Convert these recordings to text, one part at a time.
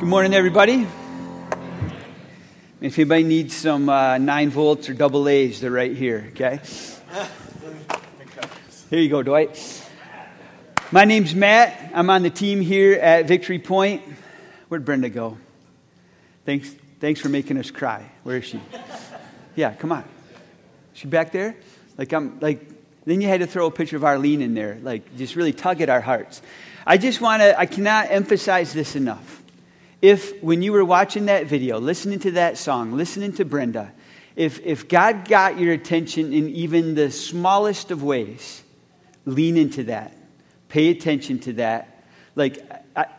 Good morning, everybody. If anybody needs some uh, 9 volts or double A's, they're right here, okay? Here you go, Dwight. My name's Matt. I'm on the team here at Victory Point. Where'd Brenda go? Thanks, thanks for making us cry. Where is she? Yeah, come on. She back there? Like I'm like then you had to throw a picture of Arlene in there, like just really tug at our hearts. I just want to I cannot emphasize this enough. If when you were watching that video, listening to that song, listening to Brenda, if if God got your attention in even the smallest of ways, lean into that. Pay attention to that. Like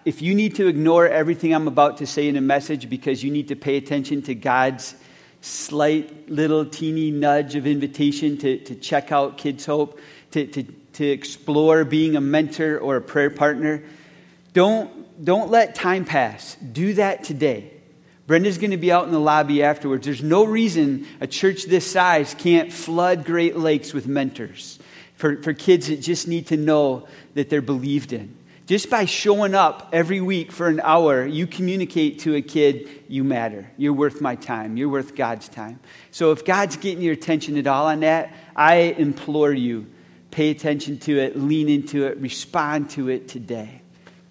if you need to ignore everything I'm about to say in a message because you need to pay attention to God's slight little teeny nudge of invitation to, to check out Kids Hope, to, to, to explore being a mentor or a prayer partner, don't, don't let time pass. Do that today. Brenda's going to be out in the lobby afterwards. There's no reason a church this size can't flood Great Lakes with mentors for, for kids that just need to know that they're believed in. Just by showing up every week for an hour, you communicate to a kid, you matter. You're worth my time. You're worth God's time. So if God's getting your attention at all on that, I implore you, pay attention to it, lean into it, respond to it today.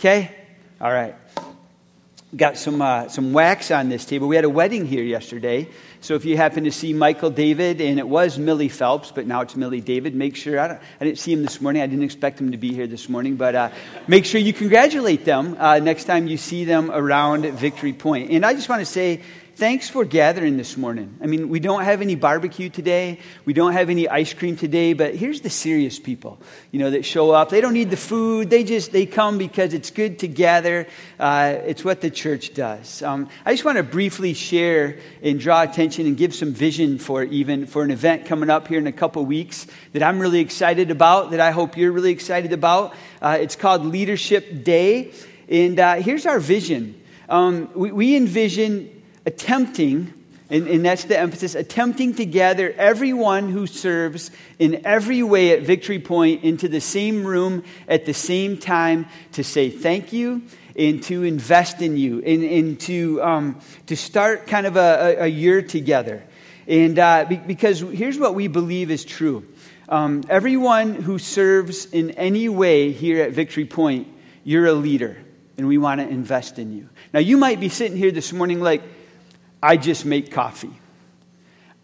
Okay? All right. Got some, uh, some wax on this table. We had a wedding here yesterday. So if you happen to see Michael David, and it was Millie Phelps, but now it's Millie David, make sure, I, I didn't see him this morning. I didn't expect him to be here this morning, but uh, make sure you congratulate them uh, next time you see them around Victory Point. And I just want to say thanks for gathering this morning. I mean, we don't have any barbecue today, we don't have any ice cream today, but here's the serious people, you know, that show up. They don't need the food. They just they come because it's good to gather. Uh, it's what the church does. Um, I just want to briefly share and draw attention and give some vision for even for an event coming up here in a couple weeks that I'm really excited about. That I hope you're really excited about. Uh, it's called Leadership Day, and uh, here's our vision. Um, we, we envision attempting, and, and, that's the emphasis, attempting to gather everyone who serves in every way at Victory Point into the same room at the same time to say thank you and to invest in you and, and to, um, to start kind of a, a year together. And uh, because here's what we believe is true. Um, everyone who serves in any way here at Victory Point, you're a leader, and we want to invest in you. Now, you might be sitting here this morning like, I just make coffee.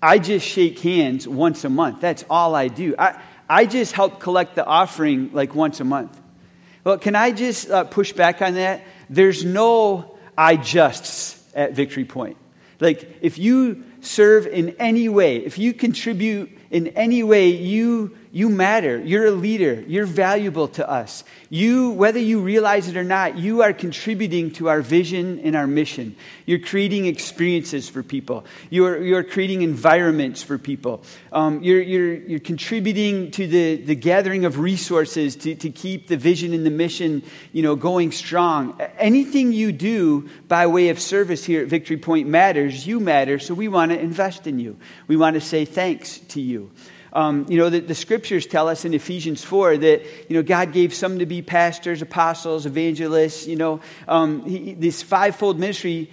I just shake hands once a month. That's all I do. I, I just help collect the offering like once a month. Well, can I just uh, push back on that? There's no I justs at Victory Point. Like, if you serve in any way, if you contribute in any way, you you matter. You're a leader. You're valuable to us. You, whether you realize it or not, you are contributing to our vision and our mission. You're creating experiences for people. You're, you're creating environments for people. Um, you're, you're, you're contributing to the, the gathering of resources to, to keep the vision and the mission you know, going strong. Anything you do by way of service here at Victory Point matters. You matter, so we want to invest in you. We want to say thanks to you. Um, you know, the, the, scriptures tell us in Ephesians 4 that, you know, God gave some to be pastors, apostles, evangelists, you know, um, he, this fivefold ministry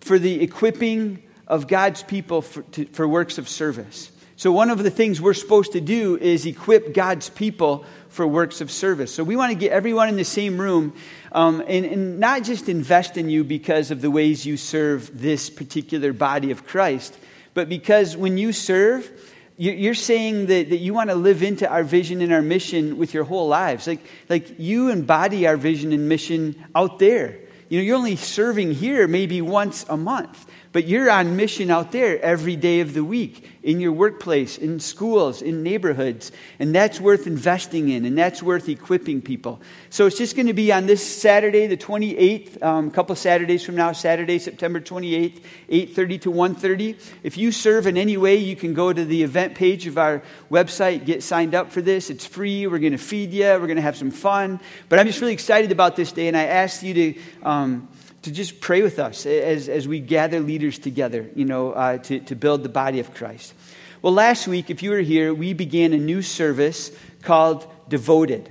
for the equipping of God's people for, to, for works of service. So, one of the things we're supposed to do is equip God's people for works of service. So, we want to get everyone in the same room um, and, and not just invest in you because of the ways you serve this particular body of Christ, but because when you serve, you're saying that, that you want to live into our vision and our mission with your whole lives. Like, like you embody our vision and mission out there. You know, you're only serving here maybe once a month. But you're on mission out there every day of the week, in your workplace, in schools, in neighborhoods. And that's worth investing in, and that's worth equipping people. So it's just going to be on this Saturday, the 28th, um, a couple Saturdays from now, Saturday, September 28th, 8.30 to 1.30. If you serve in any way, you can go to the event page of our website, get signed up for this. It's free. We're going to feed you. We're going to have some fun. But I'm just really excited about this day, and I asked you to... Um, to just pray with us as, as we gather leaders together, you know, uh, to, to build the body of Christ. Well, last week, if you were here, we began a new service called Devoted.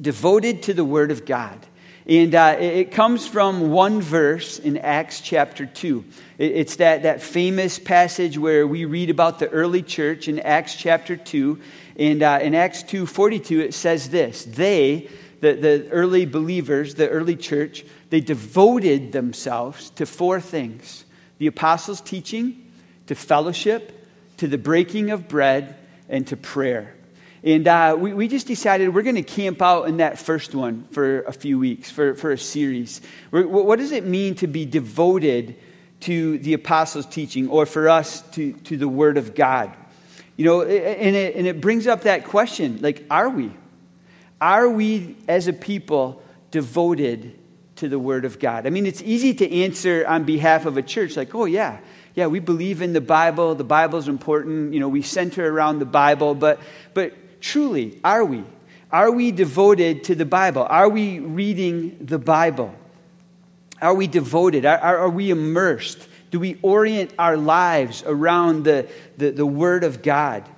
Devoted to the Word of God. And uh, it comes from one verse in Acts chapter 2. It's that, that famous passage where we read about the early church in Acts chapter 2. And uh, in Acts 2.42, it says this. They, the, the early believers, the early church, they devoted themselves to four things. The apostles' teaching, to fellowship, to the breaking of bread, and to prayer. And uh, we, we just decided we're going to camp out in that first one for a few weeks, for, for a series. We're, what does it mean to be devoted to the apostles' teaching or for us to, to the Word of God? You know, and it, and it brings up that question like, are we? Are we as a people devoted to the Word of God? I mean, it's easy to answer on behalf of a church, like, oh, yeah, yeah, we believe in the Bible. The Bible's important. You know, we center around the Bible. But, but truly, are we? Are we devoted to the Bible? Are we reading the Bible? Are we devoted? Are, are, are we immersed? Do we orient our lives around the, the, the Word of God?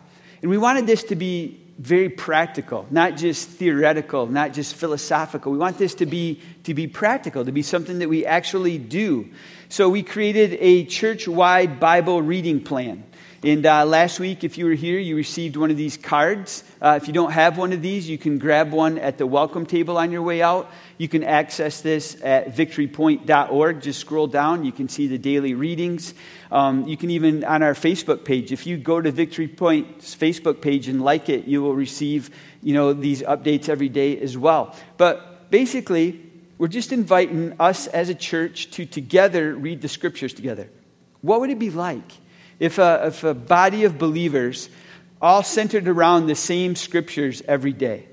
And we wanted this to be very practical, not just theoretical, not just philosophical. We want this to be, to be practical, to be something that we actually do. So we created a church wide Bible reading plan. And uh, last week, if you were here, you received one of these cards. Uh, if you don't have one of these, you can grab one at the welcome table on your way out. You can access this at victorypoint.org. Just scroll down, you can see the daily readings. Um, you can even, on our Facebook page, if you go to Victory Point's Facebook page and like it, you will receive you know, these updates every day as well. But basically, we're just inviting us as a church to together read the scriptures together. What would it be like? if a, if a body of believers all centered around the same scriptures every day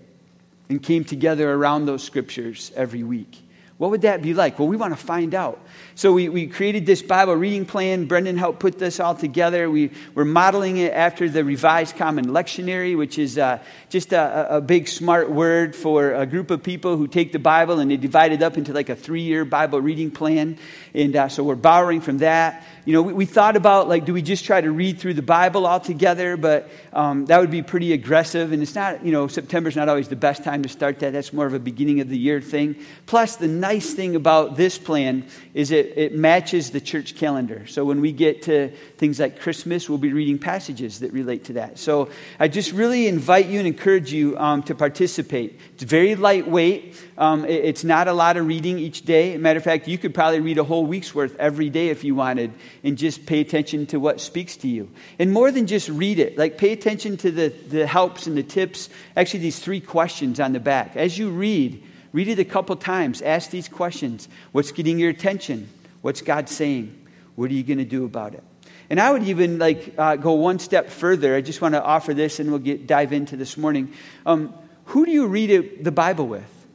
and came together around those scriptures every week. What would that be like? Well, we want to find out. So we, we created this Bible reading plan. Brendan helped put this all together. We, we're modeling it after the Revised Common Lectionary, which is uh, just a, a, big smart word for a group of people who take the Bible and they divide it up into like a three year Bible reading plan. And uh, so we're borrowing from that you know, we, we, thought about like, do we just try to read through the Bible altogether? But um, that would be pretty aggressive. And it's not, you know, September's not always the best time to start that. That's more of a beginning of the year thing. Plus, the nice thing about this plan is it, it matches the church calendar. So when we get to things like Christmas, we'll be reading passages that relate to that. So I just really invite you and encourage you um, to participate. It's very lightweight. Um, it, it's not a lot of reading each day. Matter of fact, you could probably read a whole week's worth every day if you wanted and just pay attention to what speaks to you. And more than just read it, like pay attention to the, the helps and the tips. Actually, these three questions on the back. As you read, read it a couple times. Ask these questions What's getting your attention? What's God saying? What are you going to do about it? And I would even like uh, go one step further. I just want to offer this, and we'll get dive into this morning. Um, who do you read it, the Bible with?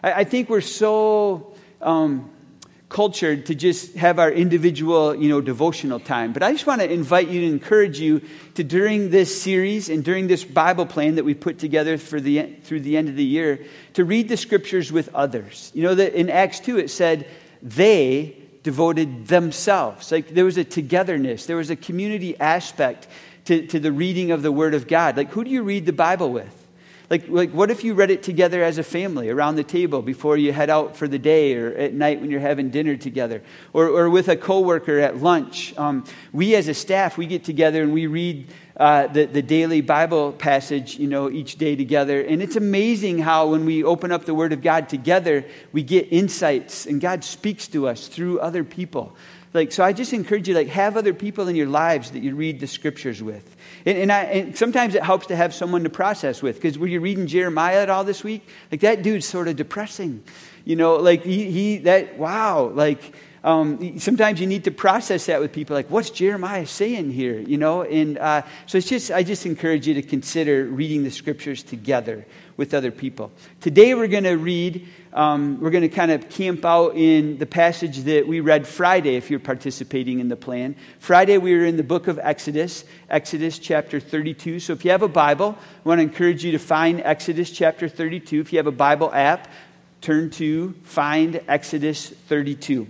I, I think we're so um, cultured to just have our individual, you know, devotional time. But I just want to invite you to encourage you to during this series and during this Bible plan that we put together for the through the end of the year to read the scriptures with others. You know that in Acts 2 it said they devoted themselves. Like there was a togetherness, there was a community aspect to, to the reading of the Word of God. Like who do you read the Bible with? Like, like, what if you read it together as a family around the table before you head out for the day or at night when you're having dinner together or, or with a coworker at lunch? Um, we as a staff, we get together and we read uh, the, the daily Bible passage, you know, each day together. And it's amazing how when we open up the Word of God together, we get insights and God speaks to us through other people. Like, so I just encourage you, like, have other people in your lives that you read the scriptures with. And, and, I, and sometimes it helps to have someone to process with, because were you reading Jeremiah at all this week? Like, that dude's sort of depressing. You know, like, he, he that, wow, like, um, sometimes you need to process that with people like what's jeremiah saying here you know? And uh, so it's just i just encourage you to consider reading the scriptures together with other people. Today we're going to read um, we're going to kind of camp out in the passage that we read friday if you're participating in the plan. Friday we were in the book of exodus exodus chapter 32 so if you have a bible i want to encourage you to find exodus chapter 32 if you have a bible app turn to find exodus 32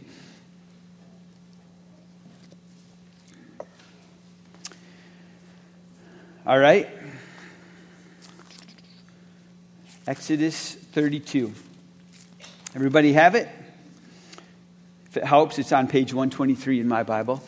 All right? Exodus 32. Everybody have it? If it helps, it's on page 123 in my Bible.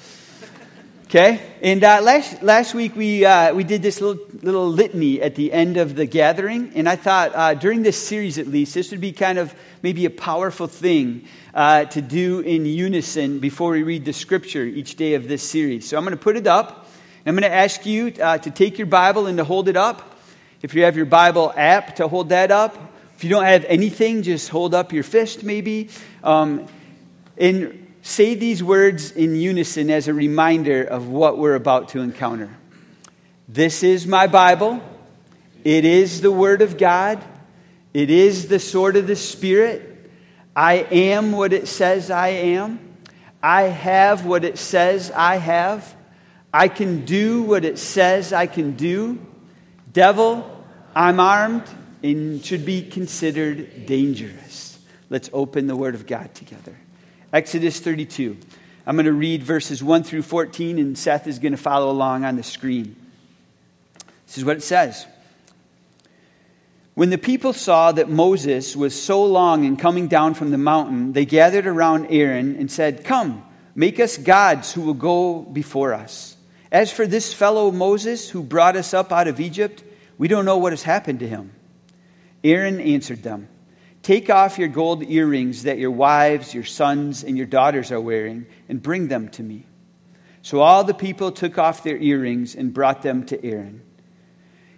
Okay? And uh, last, last week we, uh, we did this little, little litany at the end of the gathering. And I thought uh, during this series at least, this would be kind of maybe a powerful thing uh, to do in unison before we read the scripture each day of this series. So I'm going to put it up. I'm going to ask you uh, to take your Bible and to hold it up. If you have your Bible app, to hold that up. If you don't have anything, just hold up your fist maybe. Um, and say these words in unison as a reminder of what we're about to encounter. This is my Bible. It is the Word of God. It is the sword of the Spirit. I am what it says I am. I have what it says I have. I can do what it says I can do. Devil, I'm armed and should be considered dangerous. Let's open the Word of God together. Exodus 32. I'm going to read verses 1 through 14, and Seth is going to follow along on the screen. This is what it says. When the people saw that Moses was so long in coming down from the mountain, they gathered around Aaron and said, Come, make us gods who will go before us. As for this fellow Moses who brought us up out of Egypt, we don't know what has happened to him. Aaron answered them Take off your gold earrings that your wives, your sons, and your daughters are wearing, and bring them to me. So all the people took off their earrings and brought them to Aaron.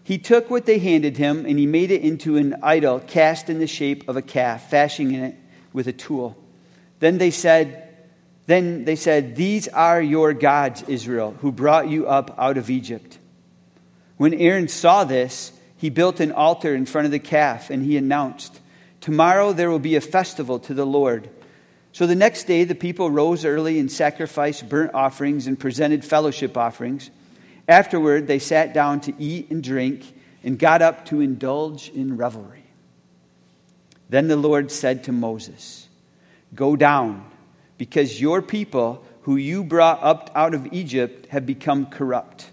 He took what they handed him, and he made it into an idol cast in the shape of a calf, fashioning it with a tool. Then they said, then they said, These are your gods, Israel, who brought you up out of Egypt. When Aaron saw this, he built an altar in front of the calf, and he announced, Tomorrow there will be a festival to the Lord. So the next day the people rose early and sacrificed burnt offerings and presented fellowship offerings. Afterward they sat down to eat and drink and got up to indulge in revelry. Then the Lord said to Moses, Go down, because your people who you brought up out of Egypt have become corrupt.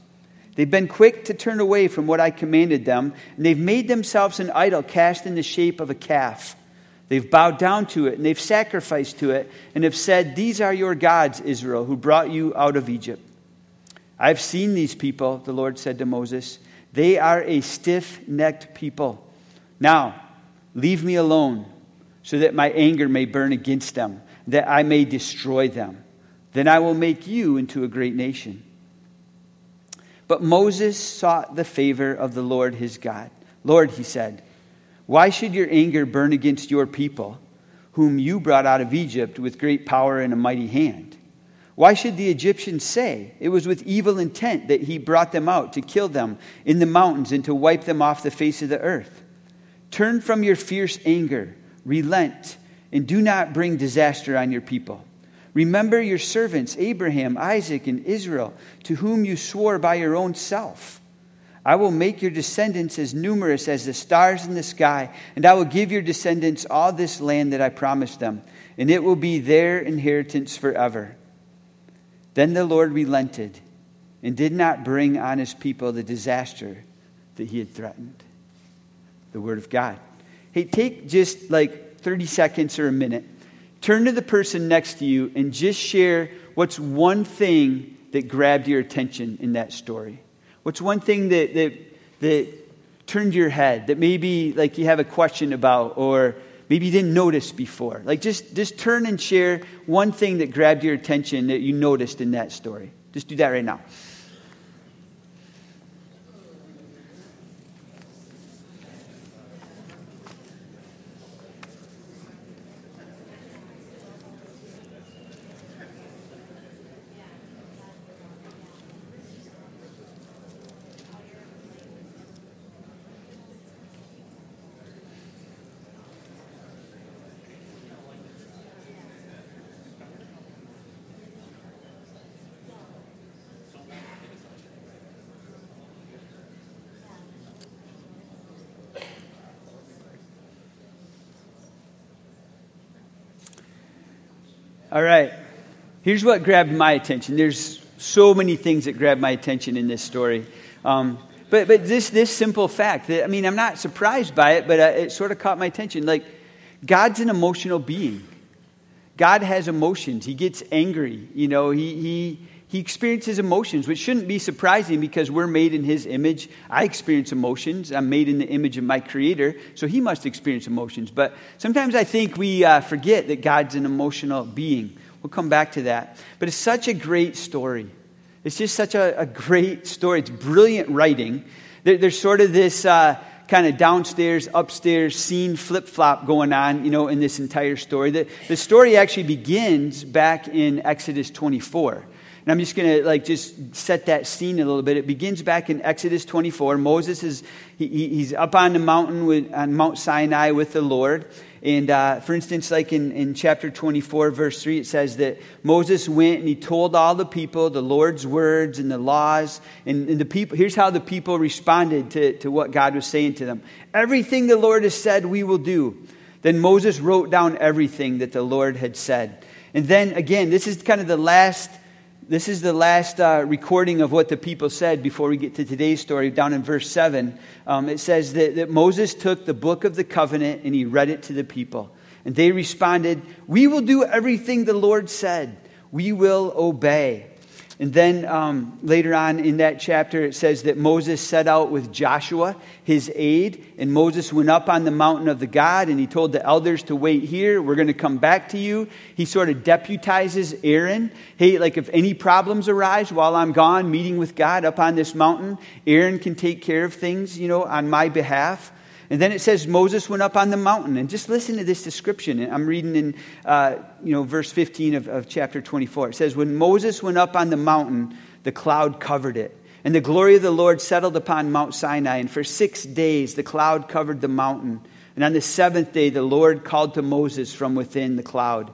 They've been quick to turn away from what I commanded them, and they've made themselves an idol cast in the shape of a calf. They've bowed down to it, and they've sacrificed to it, and have said, These are your gods, Israel, who brought you out of Egypt. I've seen these people, the Lord said to Moses. They are a stiff necked people. Now, leave me alone, so that my anger may burn against them, that I may destroy them. Then I will make you into a great nation. But Moses sought the favor of the Lord his God. Lord, he said, why should your anger burn against your people, whom you brought out of Egypt with great power and a mighty hand? Why should the Egyptians say it was with evil intent that he brought them out to kill them in the mountains and to wipe them off the face of the earth? Turn from your fierce anger, relent, and do not bring disaster on your people. Remember your servants, Abraham, Isaac, and Israel, to whom you swore by your own self. I will make your descendants as numerous as the stars in the sky, and I will give your descendants all this land that I promised them, and it will be their inheritance forever. Then the Lord relented and did not bring on his people the disaster that he had threatened. The Word of God. Hey, take just like 30 seconds or a minute Turn to the person next to you and just share what's one thing that grabbed your attention in that story. What's one thing that, that, that turned your head that maybe like you have a question about or maybe you didn't notice before? Like just, just turn and share one thing that grabbed your attention that you noticed in that story. Just do that right now. All right. Here's what grabbed my attention. There's so many things that grabbed my attention in this story. Um, but but this, this simple fact that, I mean, I'm not surprised by it, but uh, it sort of caught my attention. Like, God's an emotional being. God has emotions. He gets angry. You know, he, he, he experiences emotions, which shouldn't be surprising because we're made in his image. I experience emotions. I'm made in the image of my creator, so he must experience emotions. But sometimes I think we uh, forget that God's an emotional being. We'll come back to that. But it's such a great story. It's just such a, a great story. It's brilliant writing. There, there's sort of this. Uh, kind of downstairs, upstairs scene flip flop going on, you know, in this entire story. The, the story actually begins back in Exodus 24. And I'm just going to like just set that scene a little bit. It begins back in Exodus 24. Moses is he, he's up on the mountain with, on Mount Sinai with the Lord, and uh, for instance, like in, in chapter 24, verse 3, it says that Moses went and he told all the people the Lord's words and the laws. And, and the people, here's how the people responded to, to what God was saying to them Everything the Lord has said, we will do. Then Moses wrote down everything that the Lord had said. And then again, this is kind of the last this is the last uh, recording of what the people said before we get to today's story. Down in verse 7, um, it says that, that Moses took the book of the covenant and he read it to the people. And they responded, We will do everything the Lord said, we will obey. And then um, later on in that chapter, it says that Moses set out with Joshua, his aide, and Moses went up on the mountain of the God, and he told the elders to wait here. We're going to come back to you. He sort of deputizes Aaron. Hey, like if any problems arise while I'm gone meeting with God up on this mountain, Aaron can take care of things, you know, on my behalf. And then it says Moses went up on the mountain. And just listen to this description. I'm reading in uh, you know, verse 15 of, of chapter 24. It says, When Moses went up on the mountain, the cloud covered it. And the glory of the Lord settled upon Mount Sinai. And for six days the cloud covered the mountain. And on the seventh day the Lord called to Moses from within the cloud.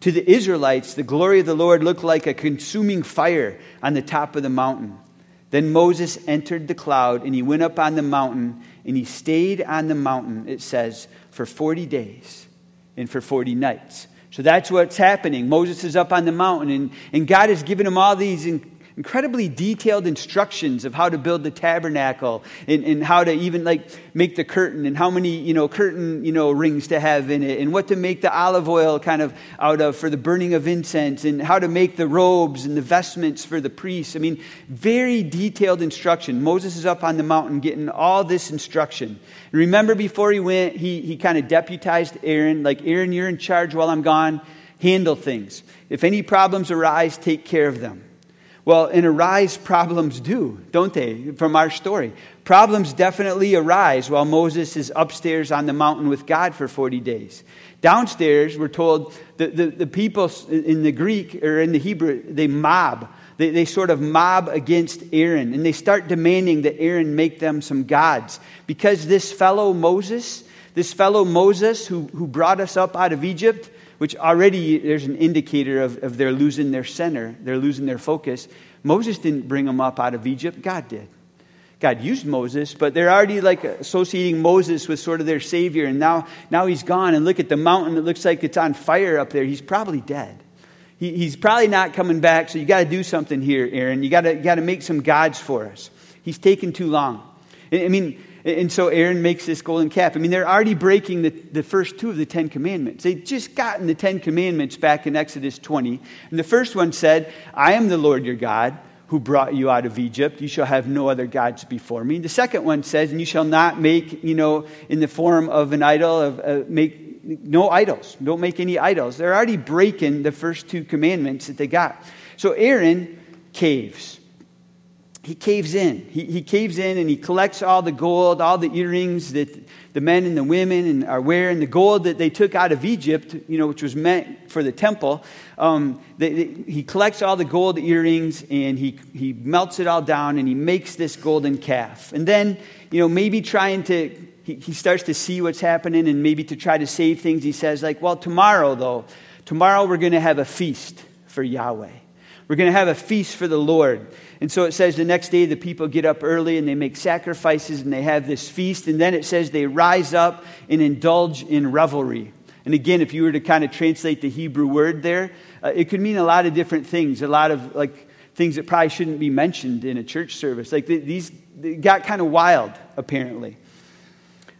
To the Israelites, the glory of the Lord looked like a consuming fire on the top of the mountain. Then Moses entered the cloud, and he went up on the mountain, and he stayed on the mountain, it says, for 40 days and for 40 nights. So that's what's happening. Moses is up on the mountain, and, and God has given him all these incredibly detailed instructions of how to build the tabernacle and, and how to even like make the curtain and how many you know curtain you know rings to have in it and what to make the olive oil kind of out of for the burning of incense and how to make the robes and the vestments for the priests. I mean very detailed instruction. Moses is up on the mountain getting all this instruction. And remember before he went he, he kind of deputized aaron like aaron you're in charge while i'm gone. Handle things. If any problems arise take care of them well, in arise, problems do, don't they, from our story? Problems definitely arise while Moses is upstairs on the mountain with God for 40 days. Downstairs, we're told the, the, the people in the Greek or in the Hebrew, they mob. They, they sort of mob against Aaron and they start demanding that Aaron make them some gods. Because this fellow Moses, this fellow Moses who, who brought us up out of Egypt, which already there's an indicator of, of they're losing their center, they're losing their focus. Moses didn't bring them up out of Egypt, God did. God used Moses, but they're already like associating Moses with sort of their savior, and now, now he's gone. And look at the mountain, it looks like it's on fire up there. He's probably dead. He, he's probably not coming back, so you got to do something here, Aaron. You got to make some gods for us. He's taken too long. I mean, and so Aaron makes this golden calf. I mean, they're already breaking the, the first two of the Ten Commandments. They'd just gotten the Ten Commandments back in Exodus 20. And the first one said, I am the Lord your God who brought you out of Egypt. You shall have no other gods before me. The second one says, and you shall not make, you know, in the form of an idol, of uh, make no idols. Don't make any idols. They're already breaking the first two commandments that they got. So Aaron caves he caves in. He, he caves in and he collects all the gold, all the earrings that the men and the women are wearing, the gold that they took out of Egypt, you know, which was meant for the temple. Um, they, they, he collects all the gold earrings and he, he melts it all down and he makes this golden calf. And then, you know, maybe trying to, he, he starts to see what's happening and maybe to try to save things, he says, like, well, tomorrow, though, tomorrow we're going to have a feast for Yahweh. We're going to have a feast for the Lord. And so it says the next day the people get up early and they make sacrifices and they have this feast. And then it says they rise up and indulge in revelry. And again, if you were to kind of translate the Hebrew word there, uh, it could mean a lot of different things, a lot of like things that probably shouldn't be mentioned in a church service. Like these got kind of wild, apparently.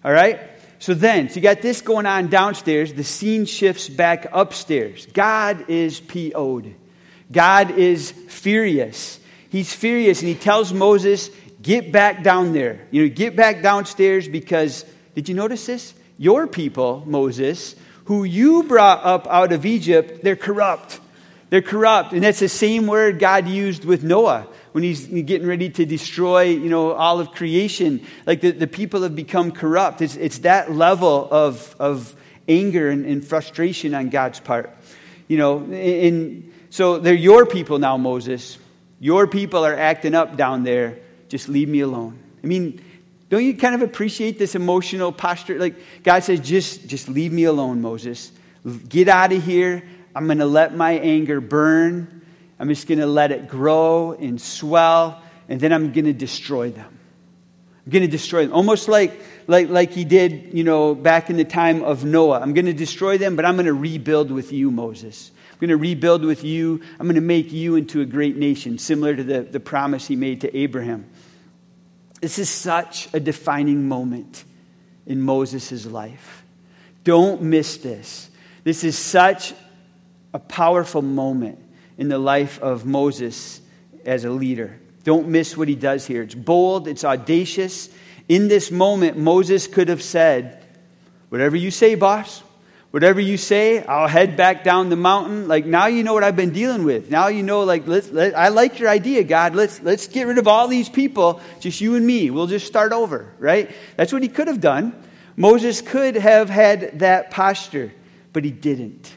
All right? So then, so you got this going on downstairs. The scene shifts back upstairs. God is PO'd. God is furious. He's furious and he tells Moses, get back down there. You know, get back downstairs because, did you notice this? Your people, Moses, who you brought up out of Egypt, they're corrupt. They're corrupt. And that's the same word God used with Noah when he's getting ready to destroy, you know, all of creation. Like the, the people have become corrupt. It's, it's that level of, of anger and, and frustration on God's part. You know, and so they're your people now, Moses. Your people are acting up down there. Just leave me alone. I mean, don't you kind of appreciate this emotional posture? Like God says, just, just leave me alone, Moses. Get out of here. I'm going to let my anger burn. I'm just going to let it grow and swell, and then I'm going to destroy them. I'm going to destroy them. Almost like, like, like he did, you know, back in the time of Noah. I'm going to destroy them, but I'm going to rebuild with you, Moses. I'm going to rebuild with you. I'm going to make you into a great nation, similar to the, the promise he made to Abraham. This is such a defining moment in Moses' life. Don't miss this. This is such a powerful moment in the life of Moses as a leader. Don't miss what he does here. It's bold, it's audacious. In this moment, Moses could have said, Whatever you say, boss, whatever you say, I'll head back down the mountain. Like, now you know what I've been dealing with. Now you know, like, let's, let, I like your idea, God. Let's, let's get rid of all these people, just you and me. We'll just start over, right? That's what he could have done. Moses could have had that posture, but he didn't.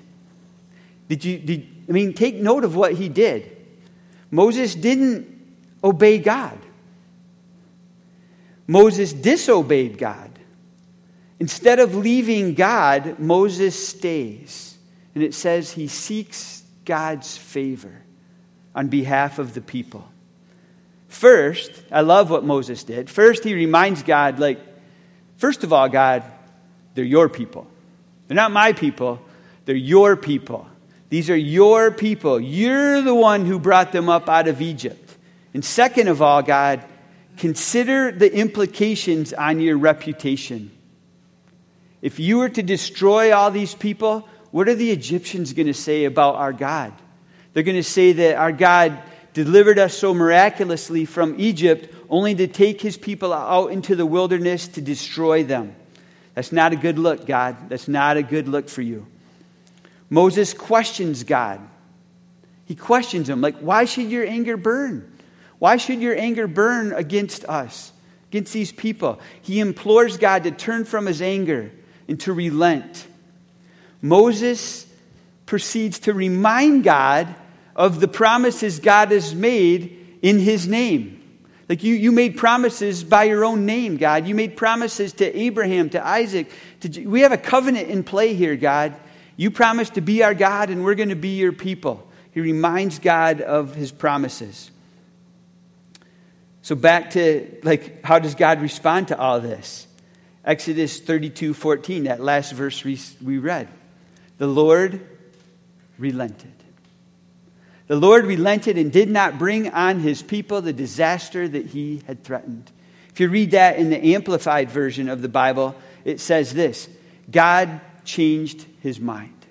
Did you, did, I mean, take note of what he did. Moses didn't obey God. Moses disobeyed God. Instead of leaving God, Moses stays. And it says he seeks God's favor on behalf of the people. First, I love what Moses did. First, he reminds God, like, first of all, God, they're your people. They're not my people, they're your people. These are your people. You're the one who brought them up out of Egypt. And second of all, God, consider the implications on your reputation. If you were to destroy all these people, what are the Egyptians going to say about our God? They're going to say that our God delivered us so miraculously from Egypt only to take his people out into the wilderness to destroy them. That's not a good look, God. That's not a good look for you. Moses questions God. He questions him, like, why should your anger burn? Why should your anger burn against us, against these people? He implores God to turn from his anger and to relent. Moses proceeds to remind God of the promises God has made in his name. Like you, you made promises by your own name, God. You made promises to Abraham, to Isaac. To, we have a covenant in play here, God. You promised to be our God, and we're going to be your people. He reminds God of his promises. So back to like how does God respond to all this? Exodus 32, 14, that last verse we read. The Lord relented. The Lord relented and did not bring on his people the disaster that he had threatened. If you read that in the Amplified version of the Bible, it says this God changed his mind.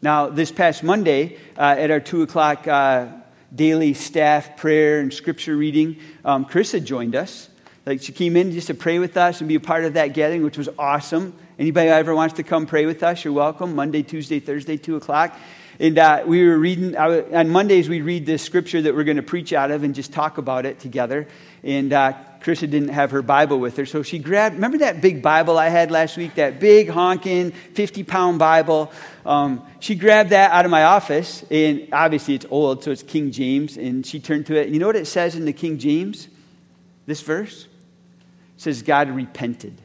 Now, this past Monday, uh, at our 2 o'clock uh, daily staff prayer and scripture reading, um, Chris had joined us. Like, she came in just to pray with us and be a part of that gathering, which was awesome. Anybody ever wants to come pray with us, you're welcome. Monday, Tuesday, Thursday, 2 o'clock. And uh, we were reading, on Mondays, we read this scripture that we're going to preach out of and just talk about it together. And uh, Krista didn't have her Bible with her, so she grabbed, remember that big Bible I had last week? That big, honking, 50 pound Bible? Um, she grabbed that out of my office, and obviously it's old, so it's King James. And she turned to it. You know what it says in the King James? This verse? Says, God repented.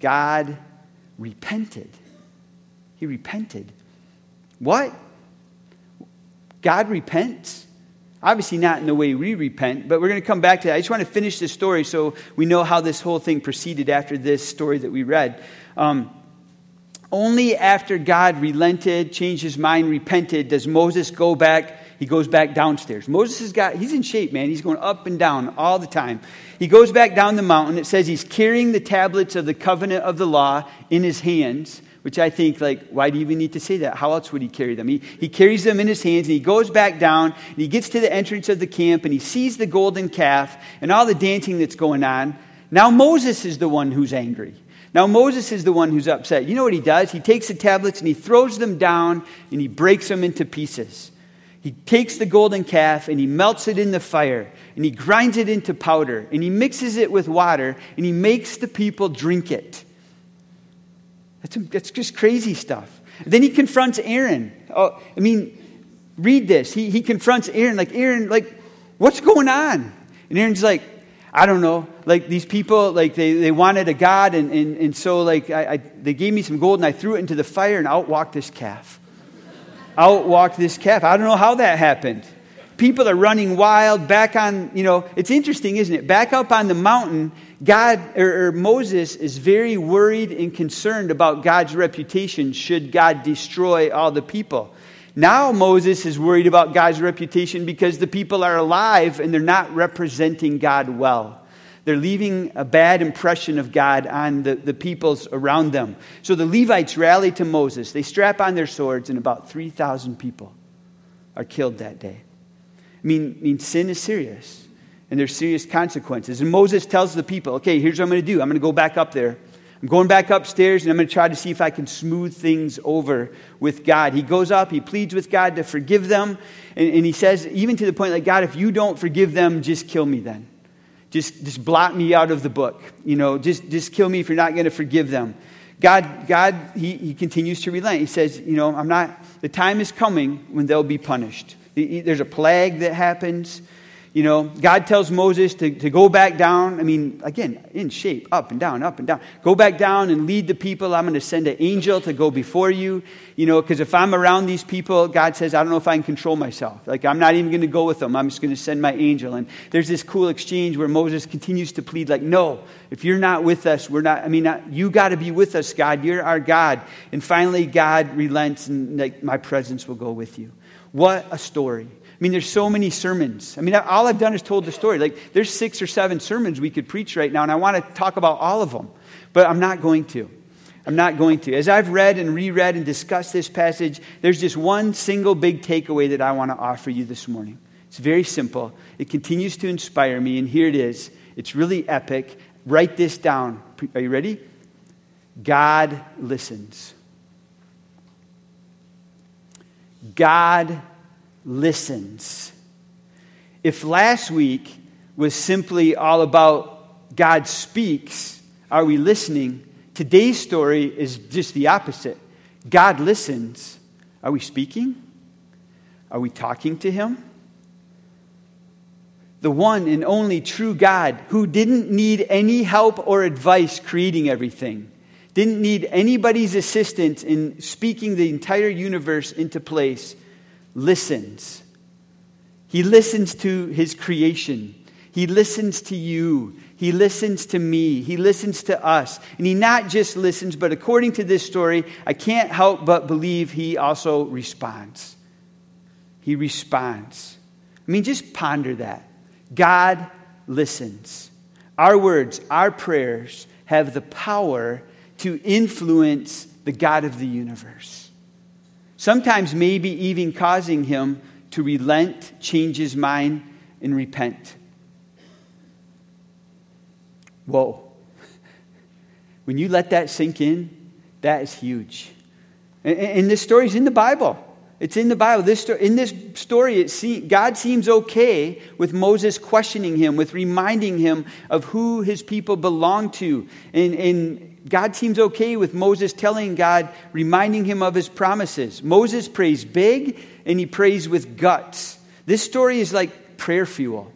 God repented. He repented. What? God repents? Obviously, not in the way we repent, but we're going to come back to that. I just want to finish this story so we know how this whole thing proceeded after this story that we read. Um, only after God relented, changed his mind, repented, does Moses go back He goes back downstairs. Moses has got, he's in shape, man. He's going up and down all the time. He goes back down the mountain. It says he's carrying the tablets of the covenant of the law in his hands which I think, like, why do you even need to say that? How else would he carry them? He, he carries them in his hands and he goes back down and he gets to the entrance of the camp and he sees the golden calf and all the dancing that's going on. Now Moses is the one who's angry. Now Moses is the one who's upset. You know what he does? He takes the tablets and he throws them down and he breaks them into pieces. He takes the golden calf and he melts it in the fire and he grinds it into powder and he mixes it with water and he makes the people drink it. That's, that's just crazy stuff. Then he confronts Aaron. Oh, I mean, read this. He, he confronts Aaron, like, Aaron, like, what's going on? And Aaron's like, I don't know. Like, these people, like, they, they wanted a God, and, and, and so, like, I, I, they gave me some gold, and I threw it into the fire, and out walked this calf. Out walked this calf. I don't know how that happened. People are running wild back on, you know, it's interesting, isn't it? Back up on the mountain, God or, or, Moses is very worried and concerned about God's reputation should God destroy all the people. Now Moses is worried about God's reputation because the people are alive and they're not representing God well. They're leaving a bad impression of God on the, the peoples around them. So the Levites rally to Moses. They strap on their swords, and about 3,000 people are killed that day. I mean, I mean sin is serious and there's serious consequences. And Moses tells the people, okay, here's what I'm going to do. I'm going to go back up there. I'm going back upstairs and I'm going to try to see if I can smooth things over with God. He goes up, he pleads with God to forgive them. And, and he says, even to the point like, God, if you don't forgive them, just kill me then. Just, just blot me out of the book. You know, just, just kill me if you're not going to forgive them. God, God he, he continues to relent. He says, you know, I'm not, the time is coming when they'll be punished. There's a plague that happens. You know, God tells Moses to, to go back down. I mean, again, in shape, up and down, up and down. Go back down and lead the people. I'm going to send an angel to go before you. You know, because if I'm around these people, God says, I don't know if I can control myself. Like, I'm not even going to go with them. I'm just going to send my angel. And there's this cool exchange where Moses continues to plead, like, no, if you're not with us, we're not, I mean, you got to be with us, God. You're our God. And finally, God relents and, like, my presence will go with you. What a story. I mean, there's so many sermons. I mean, all I've done is told the story. Like, there's six or seven sermons we could preach right now, and I want to talk about all of them, but I'm not going to. I'm not going to. As I've read and reread and discussed this passage, there's just one single big takeaway that I want to offer you this morning. It's very simple. It continues to inspire me, and here it is. It's really epic. Write this down. Are you ready? God listens. God listens. If last week was simply all about God speaks, are we listening? Today's story is just the opposite. God listens. Are we speaking? Are we talking to Him? The one and only true God who didn't need any help or advice creating everything, didn't need anybody's assistance in speaking the entire universe into place listens. He listens to his creation. He listens to you. He listens to me. He listens to us. And he not just listens, but according to this story, I can't help but believe he also responds. He responds. I mean, just ponder that. God listens. Our words, our prayers have the power to influence the God of the universe. Sometimes, maybe even causing him to relent, change his mind, and repent. Whoa. When you let that sink in, that is huge. And, this story is in the Bible. It's in the Bible. This story, in this story, God seems okay with Moses questioning him, with reminding him of who his people belong to. And, and God seems okay with Moses telling God, reminding him of his promises. Moses prays big and he prays with guts. This story is like prayer fuel.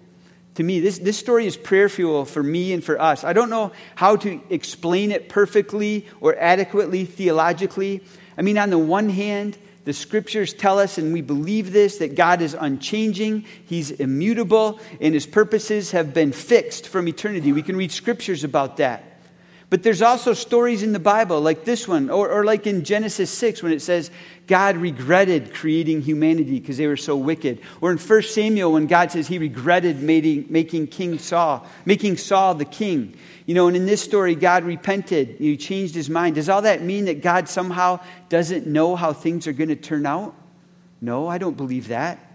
To me, this, this story is prayer fuel for me and for us. I don't know how to explain it perfectly or adequately theologically. I mean, on the one hand, the scriptures tell us, and we believe this, that God is unchanging, He's immutable, and His purposes have been fixed from eternity. We can read scriptures about that. But there's also stories in the Bible, like this one, or, or like in Genesis 6, when it says God regretted creating humanity because they were so wicked. Or in 1 Samuel, when God says he regretted making, making King Saul, making Saul the king. You know, and in this story, God repented. He changed his mind. Does all that mean that God somehow doesn't know how things are going to turn out? No, I don't believe that.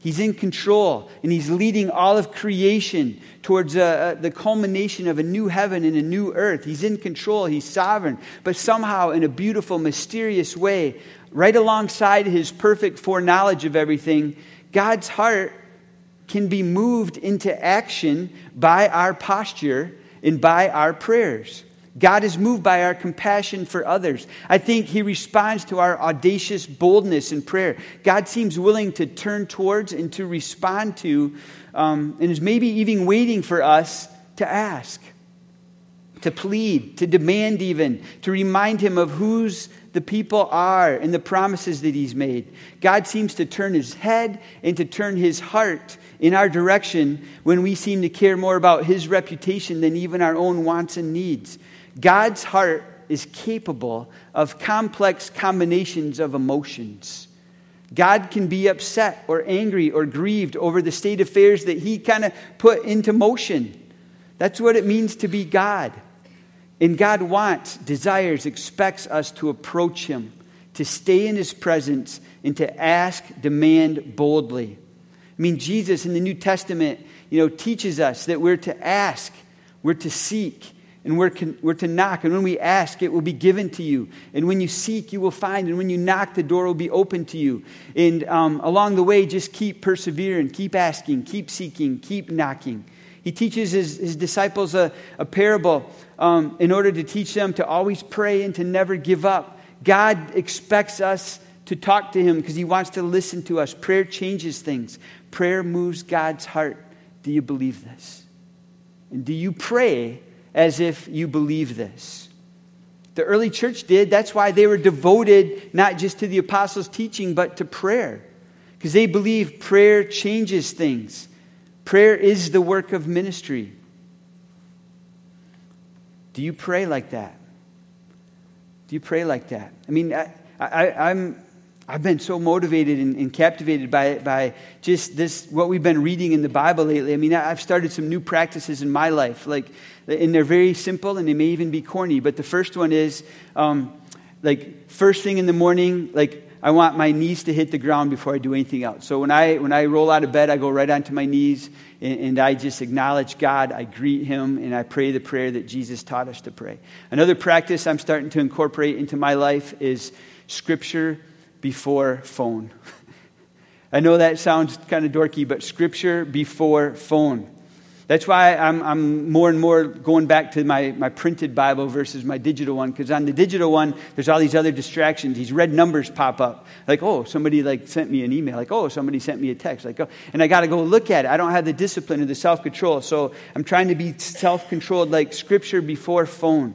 He's in control, and He's leading all of creation towards uh, uh, the culmination of a new heaven and a new earth. He's in control, He's sovereign, but somehow, in a beautiful, mysterious way, right alongside His perfect foreknowledge of everything, God's heart can be moved into action by our posture and by our prayers. God is moved by our compassion for others. I think He responds to our audacious boldness in prayer. God seems willing to turn towards and to respond to, um, and is maybe even waiting for us to ask, to plead, to demand, even, to remind Him of whose the people are and the promises that He's made. God seems to turn His head and to turn His heart in our direction when we seem to care more about His reputation than even our own wants and needs. God's heart is capable of complex combinations of emotions. God can be upset or angry or grieved over the state of affairs that He kind of put into motion. That's what it means to be God. And God wants, desires, expects us to approach Him, to stay in His presence, and to ask, demand boldly. I mean, Jesus in the New Testament, you know, teaches us that we're to ask, we're to seek, and we're, con- we're to knock. And when we ask, it will be given to you. And when you seek, you will find. And when you knock, the door will be open to you. And um, along the way, just keep persevering, keep asking, keep seeking, keep knocking. He teaches his, his disciples a, a parable um, in order to teach them to always pray and to never give up. God expects us to talk to him because he wants to listen to us. Prayer changes things, prayer moves God's heart. Do you believe this? And do you pray? As if you believe this. The early church did. That's why they were devoted not just to the apostles' teaching, but to prayer. Because they believe prayer changes things. Prayer is the work of ministry. Do you pray like that? Do you pray like that? I mean, I, I, I'm, I've been so motivated and, and, captivated by, by just this, what we've been reading in the Bible lately. I mean, I've started some new practices in my life, like, and they're very simple and they may even be corny. But the first one is, um, like, first thing in the morning, like, I want my knees to hit the ground before I do anything else. So when I, when I roll out of bed, I go right onto my knees and, and I just acknowledge God. I greet Him and I pray the prayer that Jesus taught us to pray. Another practice I'm starting to incorporate into my life is Scripture before phone. I know that sounds kind of dorky, but scripture before phone. That's why I'm, I'm more and more going back to my, my printed Bible versus my digital one, because on the digital one, there's all these other distractions. These red numbers pop up. Like, oh, somebody like sent me an email. Like, oh, somebody sent me a text. Like, oh, and I got to go look at it. I don't have the discipline or the self control. So I'm trying to be self controlled, like scripture before phone.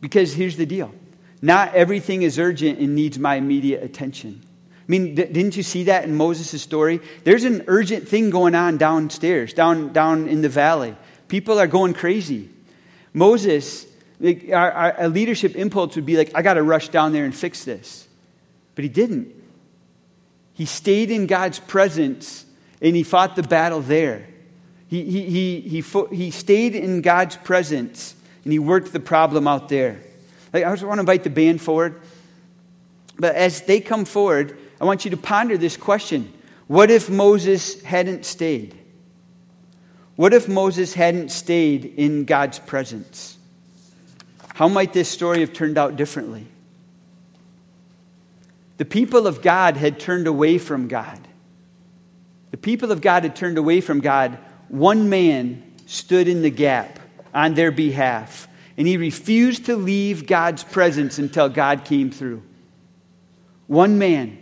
Because here's the deal not everything is urgent and needs my immediate attention. I mean, didn't you see that in Moses' story? There's an urgent thing going on downstairs, down, down in the valley. People are going crazy. Moses, like, our, our leadership impulse would be like, I got to rush down there and fix this. But he didn't. He stayed in God's presence and he fought the battle there. He, he, he, he, he stayed in God's presence and he worked the problem out there. Like, I just want to invite the band forward. But as they come forward, I want you to ponder this question What if Moses hadn't stayed? What if Moses hadn't stayed in God's presence? How might this story have turned out differently? The people of God had turned away from God. The people of God had turned away from God. One man stood in the gap on their behalf and he refused to leave God's presence until God came through. One man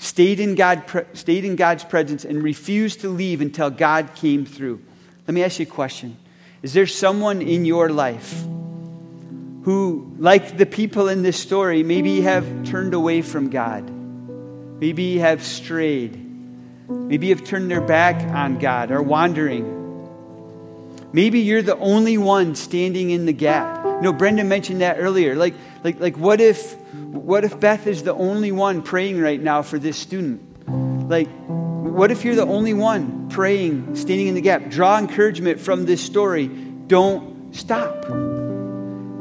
stayed in, God, stayed in God's presence and refused to leave until God came through. Let me ask you a question Is there someone in your life who, like the people in this story, maybe have turned away from God? Maybe have strayed. Maybe have turned their back on God or wandering. Maybe you're the only one standing in the gap. You know, Brenda mentioned that earlier. Like, like, like what, if, what if Beth is the only one praying right now for this student? Like, what if you're the only one praying, standing in the gap? Draw encouragement from this story. Don't stop.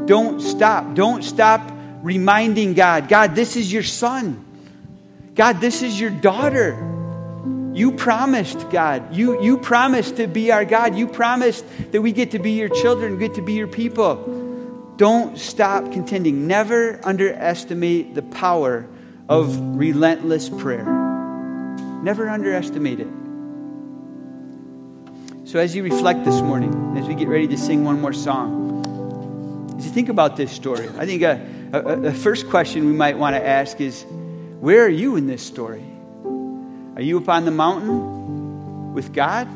Don't stop. Don't stop reminding God God, this is your son. God, this is your daughter. You promised, God. You, you promised to be our God. You promised that we get to be your children, get to be your people. Don't stop contending. Never underestimate the power of relentless prayer. Never underestimate it. So, as you reflect this morning, as we get ready to sing one more song, as you think about this story, I think a, a, a first question we might want to ask is where are you in this story? Are you up on the mountain with God?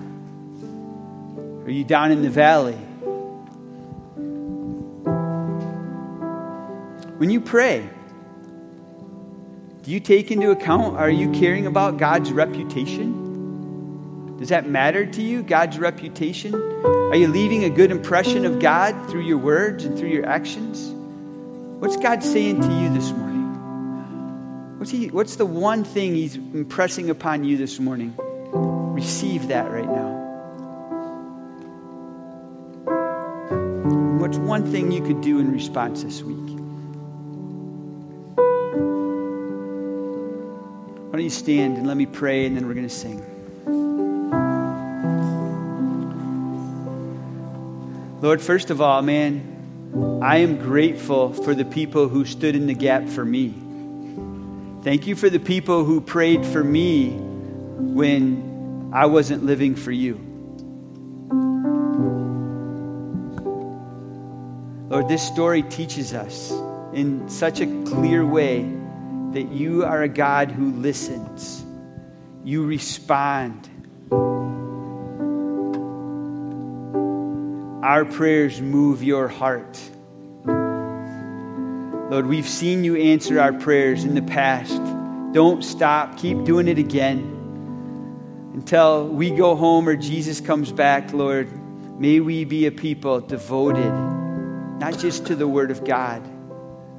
Are you down in the valley? When you pray, do you take into account, are you caring about God's reputation? Does that matter to you, God's reputation? Are you leaving a good impression of God through your words and through your actions? What's God saying to you this morning? What's, he, what's the one thing He's impressing upon you this morning? Receive that right now. What's one thing you could do in response this week? Why don't you stand and let me pray, and then we're going to sing. Lord, first of all, man, I am grateful for the people who stood in the gap for me. Thank you for the people who prayed for me when I wasn't living for you. Lord, this story teaches us in such a clear way that you are a God who listens, you respond. Our prayers move your heart. Lord, we've seen you answer our prayers in the past. Don't stop. Keep doing it again until we go home or Jesus comes back, Lord. May we be a people devoted not just to the Word of God,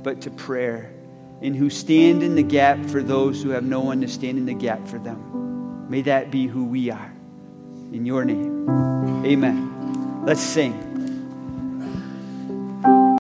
but to prayer, and who stand in the gap for those who have no one to stand in the gap for them. May that be who we are. In your name, amen. Let's sing.